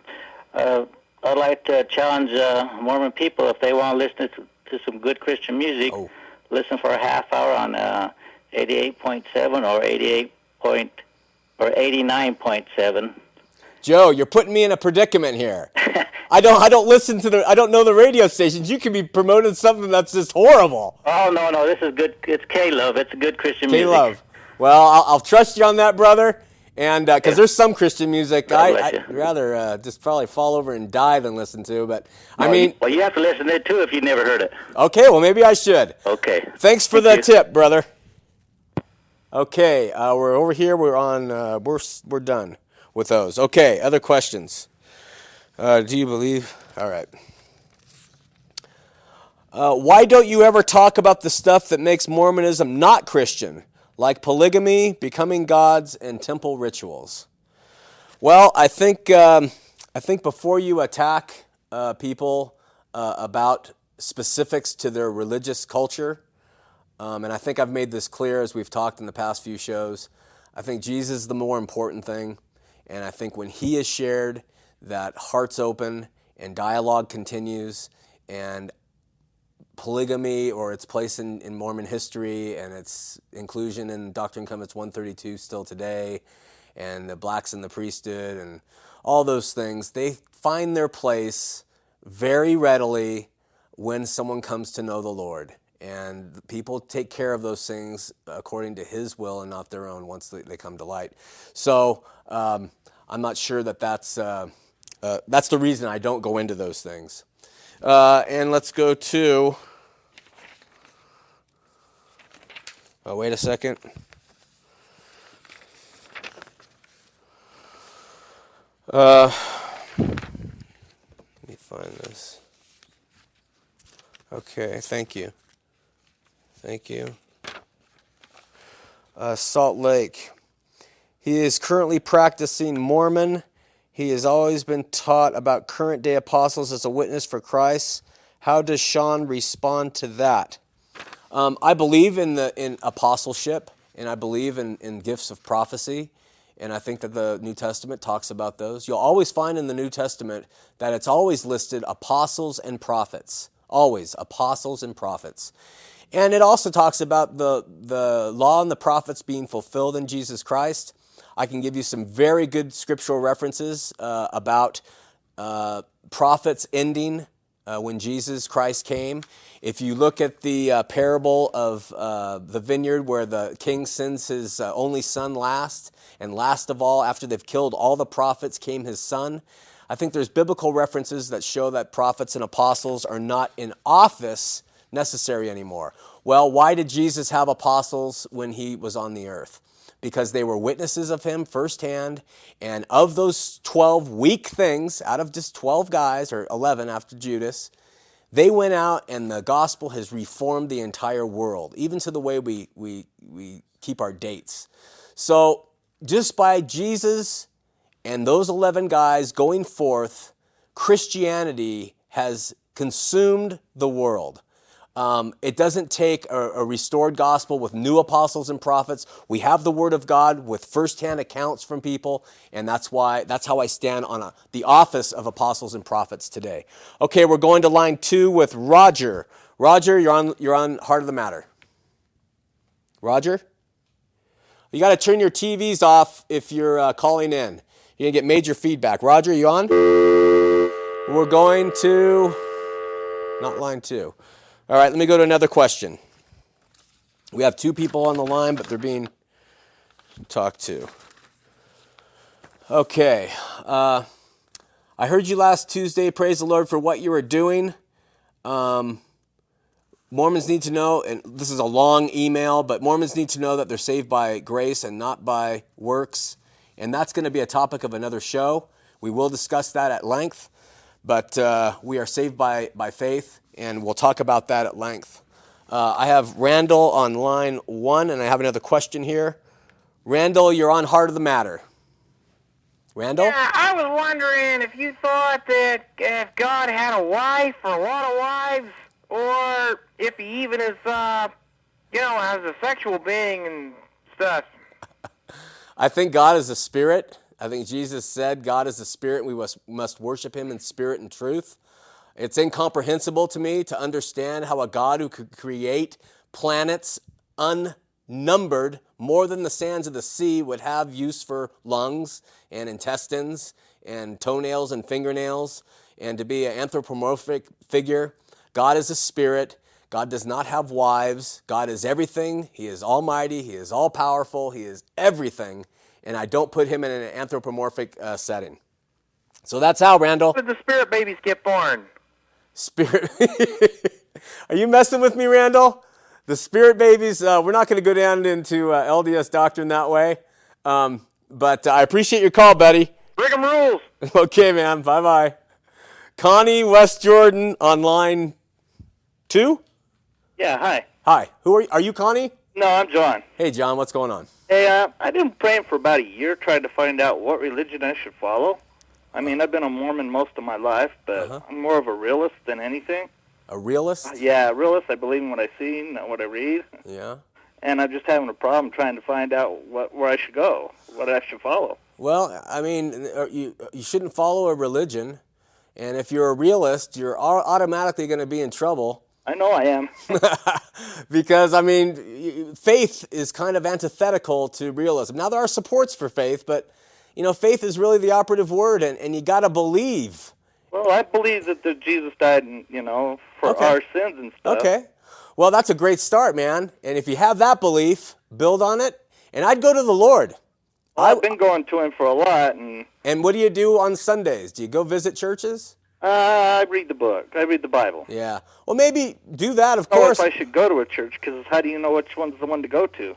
uh, I'd like to challenge uh, Mormon people if they want to listen to, to some good Christian music, Oh. Listen for a half hour on uh, 88.7 or 88 point or 89.7. Joe, you're putting me in a predicament here. I don't I don't listen to the I don't know the radio stations. You could be promoting something that's just horrible. Oh no, no, this is good. It's K Love. It's a good Christian K music. love. Well, I'll, I'll trust you on that, brother. And because there's some Christian music I, I'd rather uh, just probably fall over and die than listen to. But I mean, well, you have to listen to it too if you've never heard it. okay, well maybe I should. Okay. Thanks for the you. tip, brother. Okay, uh, we're over here. We're on. Uh, we're we're done with those. Okay, other questions. Uh, do you believe? All right. Uh, why don't you ever talk about the stuff that makes Mormonism not Christian, like polygamy, becoming gods, and temple rituals? Well, I think um, I think before you attack uh, people uh, about specifics to their religious culture, um, and I think I've made this clear as we've talked in the past few shows. I think Jesus is the more important thing, and I think when He is shared, that hearts open and dialogue continues, and polygamy or its place in, in Mormon history and its inclusion in Doctrine and Covenants 132 still today, and the blacks in the priesthood and all those things, they find their place very readily when someone comes to know the Lord. And people take care of those things according to His will and not their own once they, come to light. So um, I'm not sure that that's, uh, uh, that's the reason I don't go into those things. Uh, and let's go to. Oh, wait a second. Uh, let me find this. Okay, thank you. Thank you. Uh, Salt Lake. He is currently practicing Mormon. He has always been taught about current day apostles as a witness for Christ. How does Sean respond to that? Um, I believe in the in apostleship, and I believe in, in gifts of prophecy, and I think that the New Testament talks about those. You'll always find in the New Testament that it's always listed apostles and prophets. Always apostles and prophets. And it also talks about the, the law and the prophets being fulfilled in Jesus Christ. I can give you some very good scriptural references uh, about uh, prophets ending uh, when Jesus Christ came. If you look at the uh, parable of uh, the vineyard where the king sends his uh, only son last, and last of all, after they've killed all the prophets, came his son. I think there's biblical references that show that prophets and apostles are not in office necessary anymore. Well, why did Jesus have apostles when he was on the earth? Because they were witnesses of him firsthand, and of those 12 weak things, out of just 12 guys, or 11 after Judas, they went out and the gospel has reformed the entire world, even to the way we, we, we keep our dates. So, just by Jesus and those 11 guys going forth, Christianity has consumed the world. Um, it doesn't take a, a restored gospel with new apostles and prophets. We have the Word of God with firsthand accounts from people, and that's why that's how I stand on a, the office of apostles and prophets today. Okay, we're going to line two with Roger. Roger, you're on you're on Heart of the Matter. Roger, you got to turn your TVs off if you're uh, calling in. You're gonna get major feedback. Roger, you on? We're going to not line two. All right, let me go to another question. We have two people on the line, but they're being talked to. Okay. Uh, I heard you last Tuesday. Praise the Lord for what you were doing. Um, Mormons need to know, and this is a long email, but Mormons need to know that they're saved by grace and not by works. And that's going to be a topic of another show. We will discuss that at length, but uh, we are saved by, by faith, and we'll talk about that at length. Uh, I have Randall on line one, and I have another question here. Randall, you're on Heart of the Matter. Randall? Yeah, I was wondering if you thought that if God had a wife or a lot of wives, or if he even is, uh, you know, as a sexual being and stuff. I think God is a spirit. I think Jesus said God is a spirit, we must, must worship him in spirit and truth. It's incomprehensible to me to understand how a God who could create planets unnumbered, more than the sands of the sea, would have use for lungs and intestines and toenails and fingernails and to be an anthropomorphic figure. God is a spirit. God does not have wives. God is everything. He is almighty. He is all powerful. He is everything. And I don't put him in an anthropomorphic uh, setting. So that's how, Randall. When did the spirit babies get born? Spirit. Are you messing with me, Randall? The spirit babies, uh, we're not going to go down into uh, LDS doctrine that way. Um, but I appreciate your call, buddy. Brigham rules. okay, man. Bye bye. Connie West Jordan on line two. Yeah, hi. Hi. Who are you? Are you Connie? No, I'm John. Hey, John. What's going on? Hey, uh, I've been praying for about a year trying to find out what religion I should follow. I mean, I've been a Mormon most of my life, but Uh-huh. I'm more of a realist than anything. A realist? Uh, Yeah, a realist. I believe in what I see, not what I read. Yeah. And I'm just having a problem trying to find out what where I should go, what I should follow. Well, I mean, uh, you you shouldn't follow a religion, and if you're a realist, you're au- automatically going to be in trouble. I know I am. because I mean, faith is kind of antithetical to realism. Now there are supports for faith, but you know, faith is really the operative word, and, and you got to believe. Well, I believe that the Jesus died, and you know, for Okay. our sins and stuff. Okay. Well, that's a great start, man. And if you have that belief, build on it. And I'd go to the Lord. Well, I've been going to him for a lot, and And what do you do on Sundays? Do you go visit churches? Uh, I read the book. I read the Bible. Yeah. Well, maybe do that, of don't course. if I should go to a church because how do you know which one's the one to go to?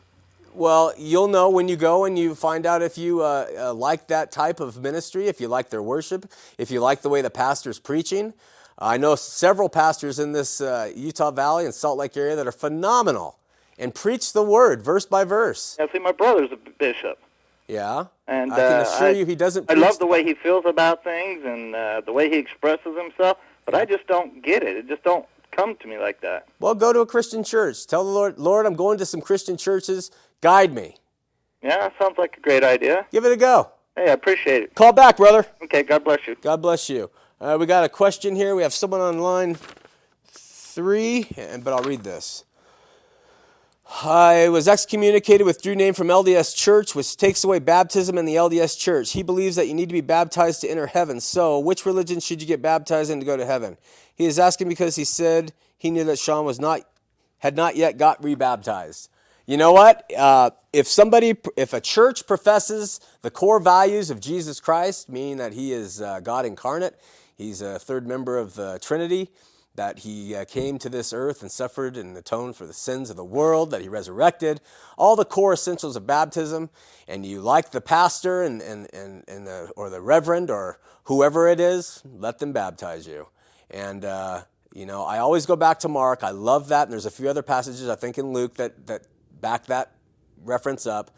Well, you'll know when you go and you find out if you uh, uh, like that type of ministry, if you like their worship, if you like the way the pastor's preaching. I know several pastors in this uh, Utah Valley and Salt Lake area that are phenomenal and preach the word verse by verse. Yeah, see, my brother's a bishop, Yeah. and I can uh, assure I, you he doesn't I love the way he feels about things and uh, the way he expresses himself, but I just don't get it. It just don't come to me like that. Well, go to a Christian church. Tell the Lord, Lord, I'm going to some Christian churches. Guide me. Yeah, sounds like a great idea. Give it a go. Hey, I appreciate it. Call back, brother. Okay, God bless you. God bless you. Uh, we got a question here. We have someone on line three, and- but I'll read this. I was excommunicated, withdrew name from LDS Church, which takes away baptism in the LDS Church. He believes that you need to be baptized to enter heaven. So, which religion should you get baptized in to go to heaven? He is asking because he said he knew that Sean was not had not yet got rebaptized. You know what? Uh, if somebody, if a church professes the core values of Jesus Christ, meaning that He is uh, God incarnate, He's a third member of the Trinity, that He uh, came to this earth and suffered and atoned for the sins of the world, that He resurrected, all the core essentials of baptism, and you like the pastor and, and, and, and the, or the reverend or whoever it is, let them baptize you. And uh, you know, I always go back to Mark. I love that, and there's a few other passages I think in Luke that that back that reference up.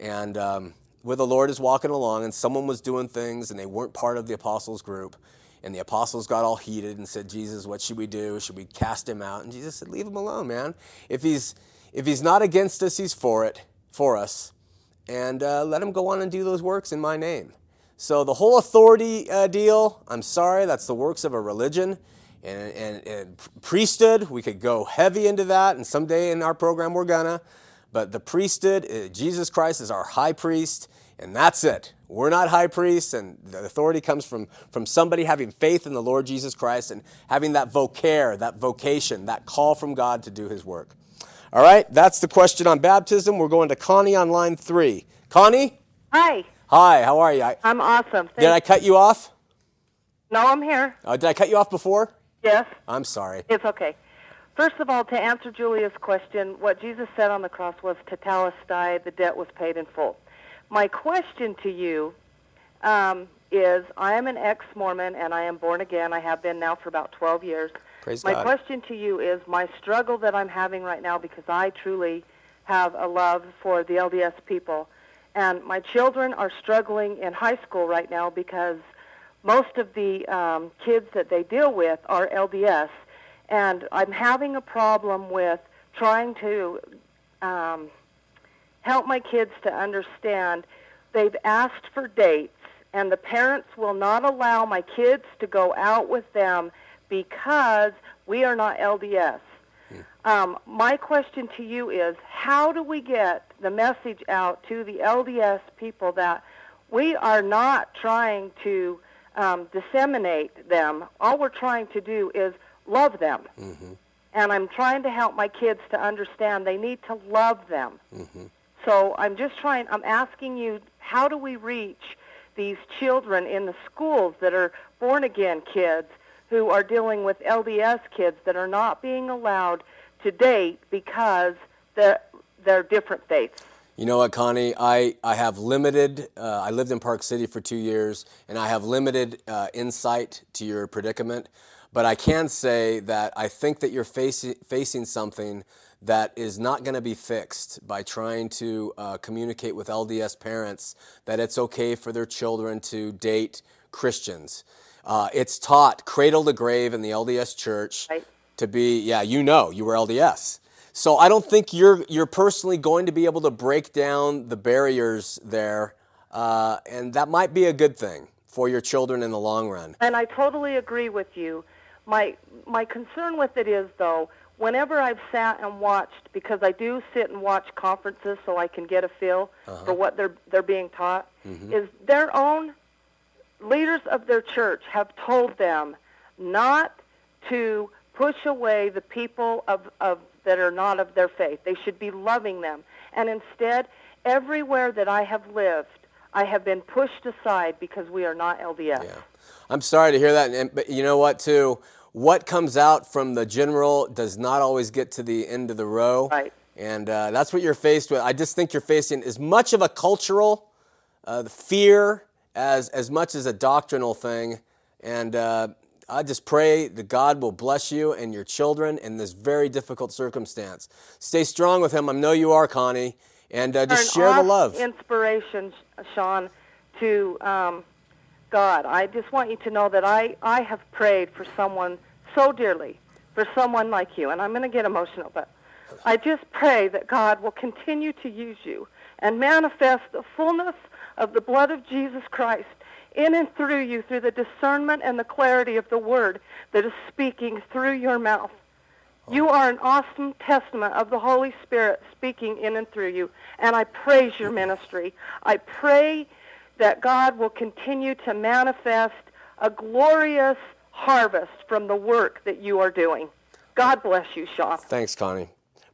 And um, where the Lord is walking along, and someone was doing things, and they weren't part of the apostles' group, and the apostles got all heated and said, "Jesus, what should we do? Should we cast him out?" And Jesus said, "Leave him alone, man. If he's if he's not against us, he's for it, for us, and uh, let him go on and do those works in my name." So the whole authority uh, deal, I'm sorry, that's the works of a religion. And, and, and priesthood, we could go heavy into that, and someday in our program we're gonna. But the priesthood, uh, Jesus Christ is our high priest, and that's it. We're not high priests, and the authority comes from, from somebody having faith in the Lord Jesus Christ and having that vocare, that vocation, that call from God to do his work. All right, that's the question on baptism. We're going to Connie on line three. Connie? Hi, Hi, how are you? I, I'm awesome. did I cut you off? No, I'm here. Uh, did I cut you off before? Yes, I'm sorry. it's okay. First of all, to answer Julia's question, what Jesus said on the cross was tetelestai, the debt was paid in full. My question to you um, is, I am an ex-Mormon and I am born again. I have been now for about 12 years. Praise my God. question to you is my struggle that I'm having right now because I truly have a love for the LDS people. And my children are struggling in high school right now because most of the um, kids that they deal with are LDS. And I'm having a problem with trying to um, help my kids to understand they've asked for dates, and the parents will not allow my kids to go out with them because we are not LDS. Um, my question to you is how do we get the message out to the LDS people that we are not trying to um, disseminate them? All we're trying to do is love them. And I'm trying to help my kids to understand they need to love them. So I'm just trying, I'm asking you, how do we reach these children in the schools that are born again kids who are dealing with LDS kids that are not being allowed to date because they're, they're different faiths? You know what, Connie? I, I have limited, uh, I lived in Park City for two years, and I have limited uh, insight to your predicament. But I can say that I think that you're facing, facing something that is not going to be fixed by trying to uh, communicate with LDS parents that it's okay for their children to date Christians. Uh, it's taught cradle to grave in the LDS church to be, yeah, you know, you were LDS. So I don't think you're you're personally going to be able to break down the barriers there, uh, and that might be a good thing for your children in the long run. And I totally agree with you. My my concern with it is though, whenever I've sat and watched, because I do sit and watch conferences so I can get a feel Uh-huh. for what they're they're being taught, Mhm. is their own leaders of their church have told them not to push away the people of, of that are not of their faith. They should be loving them. And instead, everywhere that I have lived, I have been pushed aside because we are not LDS. Yeah. I'm sorry to hear that, and, but you know what, too? What comes out from the general does not always get to the end of the row. Right. And uh, that's what you're faced with. I just think you're facing as much of a cultural uh, fear as, as much as a doctrinal thing. And uh, I just pray that God will bless you and your children in this very difficult circumstance. Stay strong with Him. I know you are, Connie. And uh, just share the love. Inspiration, Sean, to um, God. I just want you to know that I, I have prayed for someone so dearly, for someone like you, and I'm going to get emotional, but I just pray that God will continue to use you and manifest the fullness of the blood of Jesus Christ in and through you through the discernment and the clarity of the word that is speaking through your mouth. You oh. are an awesome testament of the Holy Spirit speaking in and through you. And I praise your ministry. I pray that God will continue to manifest a glorious harvest from the work that you are doing. God bless you, Sean. Thanks, Connie.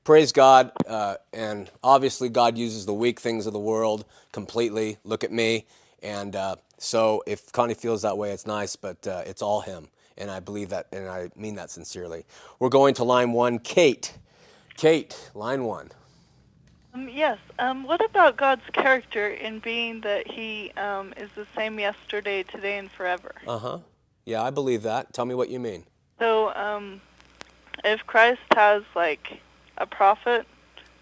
Praise God. Uh, and obviously, God uses the weak things of the world completely. Look at me. And uh, so, if Connie feels that way, it's nice, but uh, it's all Him. And I believe that, and I mean that sincerely. We're going to line one. Kate. Kate, line one. Um, yes. Um, what about God's character in being that He um, is the same yesterday, today, and forever? Uh huh. Yeah, I believe that. Tell me what you mean. So, um, if Christ has like a prophet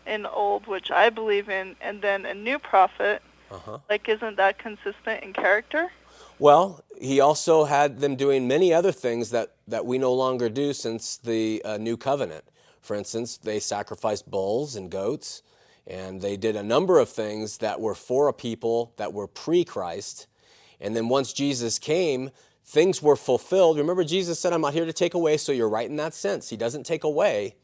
in old, which I believe in, and then a new prophet, Uh huh. like isn't that consistent in character? Well, he also had them doing many other things that, that we no longer do since the uh, new covenant. For instance, they sacrificed bulls and goats, and they did a number of things that were for a people that were pre Christ. And then once Jesus came, things were fulfilled. Remember, Jesus said, I'm not here to take away, so you're right in that sense. He doesn't take away,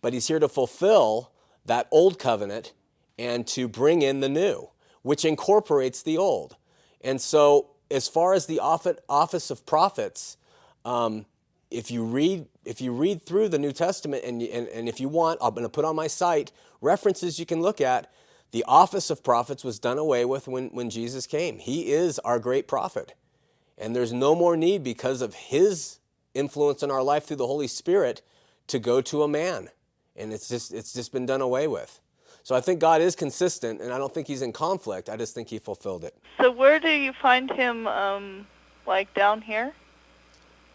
but he's here to fulfill that old covenant and to bring in the new, which incorporates the old. And so, as far as the office of prophets, um, if you read if you read through the New Testament and, and, and if you want, I'm going to put on my site references you can look at. The office of prophets was done away with when, when Jesus came. He is our great prophet. And there's no more need because of his influence in our life through the Holy Spirit to go to a man. And it's just it's just been done away with. So I think God is consistent and I don't think he's in conflict. I just think he fulfilled it. So where do you find him? Um, like down here?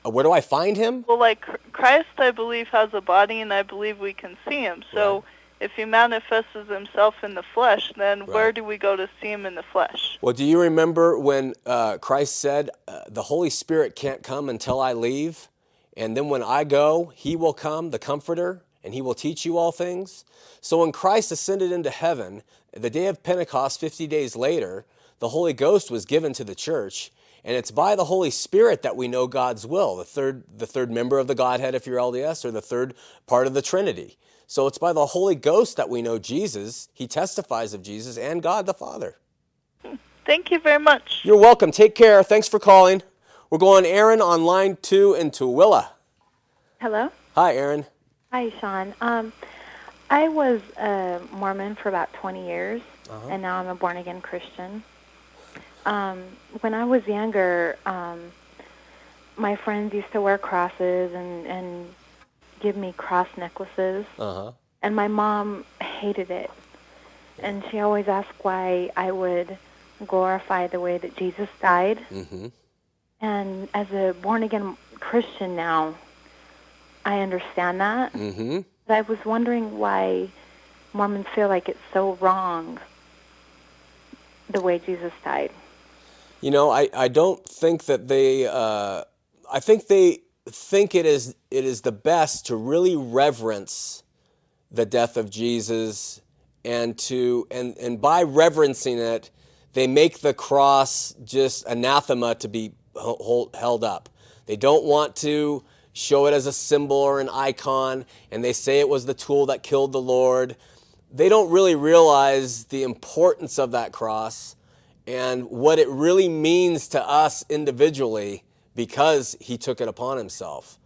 Uh, where do I find him? Well, like Christ, I believe has a body, and I believe we can see him. So if he manifests himself in the flesh, then where do we go to see him in the flesh? Well, do you remember when uh, Christ said, uh, The Holy Spirit can't come until I leave? And then when I go, he will come, the Comforter, and he will teach you all things? So when Christ ascended into heaven, the day of Pentecost, 50 days later, the Holy Ghost was given to the church, and it's by the Holy Spirit that we know God's will, the third, the third member of the Godhead if you're LDS, or the third part of the Trinity. So it's by the Holy Ghost that we know Jesus. He testifies of Jesus and God the Father. Thank you very much. You're welcome. Take care. Thanks for calling. We're going Aaron on line two in Tooele. Hello. Hi, Aaron. Hi, Sean. Um, I was a Mormon for about 20 years, Uh-huh. and now I'm a born again Christian. Um, when I was younger, um, my friends used to wear crosses and, and give me cross necklaces, Uh huh. and my mom hated it. And she always asked why I would glorify the way that Jesus died. Mm-hmm. And as a born again Christian now, I understand that. Mm-hmm. But I was wondering why Mormons feel like it's so wrong the way Jesus died. You know, I, I don't think that they. Uh, I think they think it is it is the best to really reverence the death of Jesus, and to and and by reverencing it, they make the cross just anathema to be hold, held up. They don't want to show it as a symbol or an icon, and they say it was the tool that killed the Lord. They don't really realize the importance of that cross and what it really means to us individually because he took it upon himself.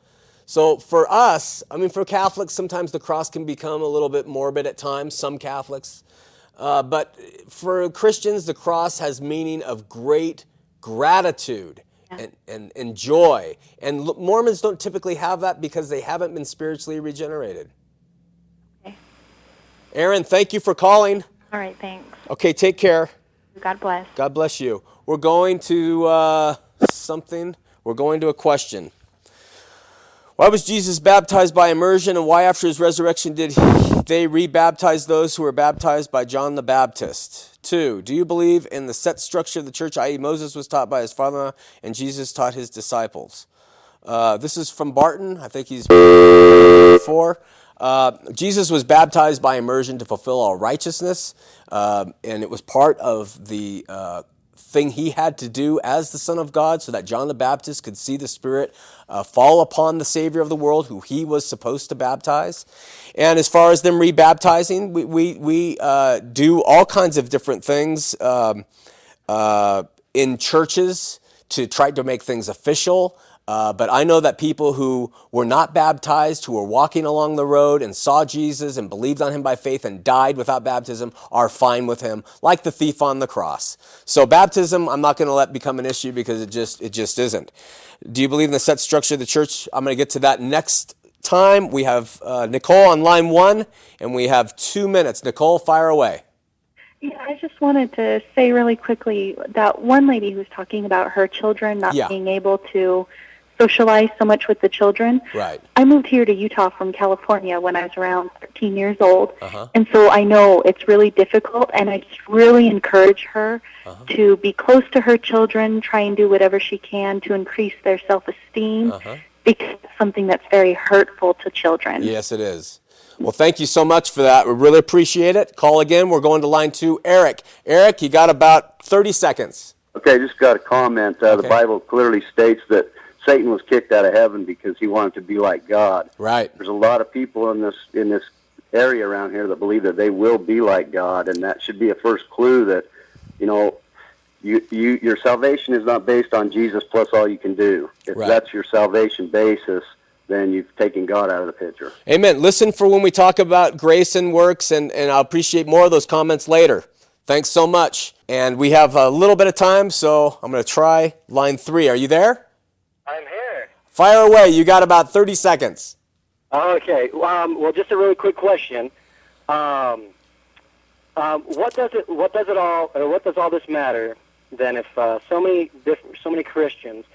So for us, I mean, for Catholics, sometimes the cross can become a little bit morbid at times, some Catholics. Uh, but for Christians, the cross has meaning of great gratitude and, and, and joy. And l- Mormons don't typically have that because they haven't been spiritually regenerated. Okay. Aaron, thank you for calling. All right, thanks. Okay, take care. God bless. God bless you. We're going to uh, something. We're going to a question. Why was Jesus baptized by immersion, and why, after his resurrection, did they rebaptize those who were baptized by John the Baptist? Two, do you believe in the set structure of the church, i.e., Moses was taught by his father and Jesus taught his disciples? Uh, this is from Barton. I think he's four. Uh, Jesus was baptized by immersion to fulfill all righteousness, uh, and it was part of the uh, thing he had to do as the Son of God so that John the Baptist could see the Spirit uh, fall upon the Savior of the world, who he was supposed to baptize. And as far as them rebaptizing, we, we, we uh, do all kinds of different things um, uh, in churches to try to make things official. Uh, but I know that people who were not baptized, who were walking along the road and saw Jesus and believed on him by faith and died without baptism, are fine with him, like the thief on the cross. So baptism, I'm not going to let become an issue because it just it just isn't. Do you believe in the set structure of the church? I'm going to get to that next time. We have uh, Nicole on line one, and we have two minutes. Nicole, fire away. Yeah, I just wanted to say really quickly that one lady who was talking about her children not Yeah. being able to socialize so much with the children. Right. I moved here to Utah from California when I was around 13 years old. Uh-huh. And so I know it's really difficult, and I just really encourage her Uh-huh. to be close to her children, try and do whatever she can to increase their self esteem, Uh-huh. because it's something that's very hurtful to children. Yes, it is. Well, thank you so much for that. We really appreciate it. Call again. We're going to line two. Eric. Eric, you got about 30 seconds. Okay, just got a comment. Uh, The Bible clearly states that Satan was kicked out of heaven because he wanted to be like God. Right. There's a lot of people in this in this area around here that believe that they will be like God, and that should be a first clue that you know you, you your salvation is not based on Jesus plus all you can do. If Right. that's your salvation basis, then you've taken God out of the picture. Amen. Listen for when we talk about grace and works, and, and I'll appreciate more of those comments later. Thanks so much. And we have a little bit of time, so I'm going to try line three. Are you there? Fire away. You got about 30 seconds. Okay. Um, well, just a really quick question. Um, um, what does it? What does it all? Or what does all this matter? Then, if uh, so many diff- so many Christians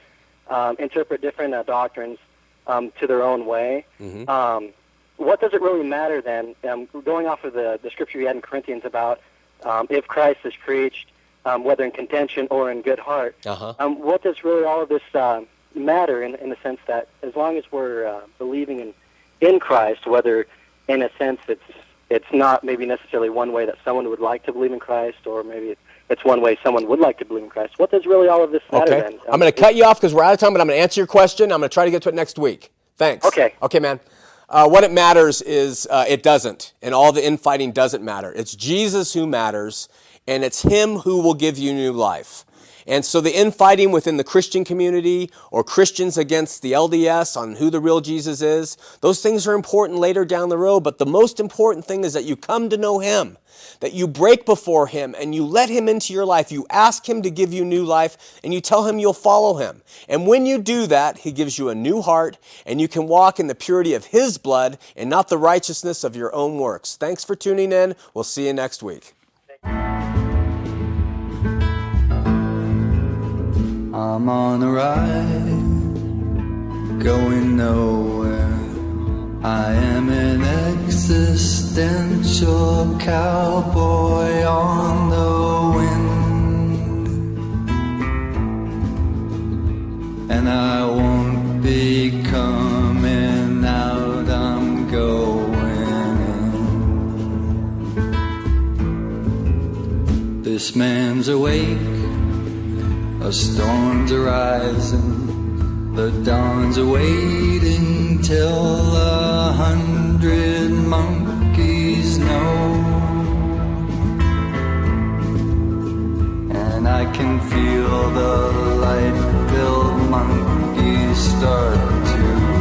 um, interpret different uh, doctrines um, to their own way, um, what does it really matter then? Um, going off of the, the scripture we had in Corinthians about um, if Christ is preached, um, whether in contention or in good heart, Uh-huh. um, what does really all of this uh, matter in, in the sense that as long as we're uh, believing in, in Christ, whether in a sense it's it's not maybe necessarily one way that someone would like to believe in Christ, or maybe it's one way someone would like to believe in Christ. What does really all of this matter Okay. then? I'm going to cut you off because we're out of time, but I'm going to answer your question. I'm going to try to get to it next week. Thanks. Okay. Okay, man. Uh, what it matters is uh, it doesn't, and all the infighting doesn't matter. It's Jesus who matters, and it's Him who will give you new life. And so the infighting within the Christian community or Christians against the LDS on who the real Jesus is, those things are important later down the road. But the most important thing is that you come to know Him, that you break before Him and you let Him into your life. You ask Him to give you new life and you tell Him you'll follow Him. And when you do that, He gives you a new heart and you can walk in the purity of His blood and not the righteousness of your own works. Thanks for tuning in. We'll see you next week. I'm on a ride, going nowhere. I am an existential cowboy on the wind, and I won't be coming out. I'm going in. This man's awake. A storm's arising, the dawn's awaiting till a hundred monkeys know. And I can feel the light filled monkeys start.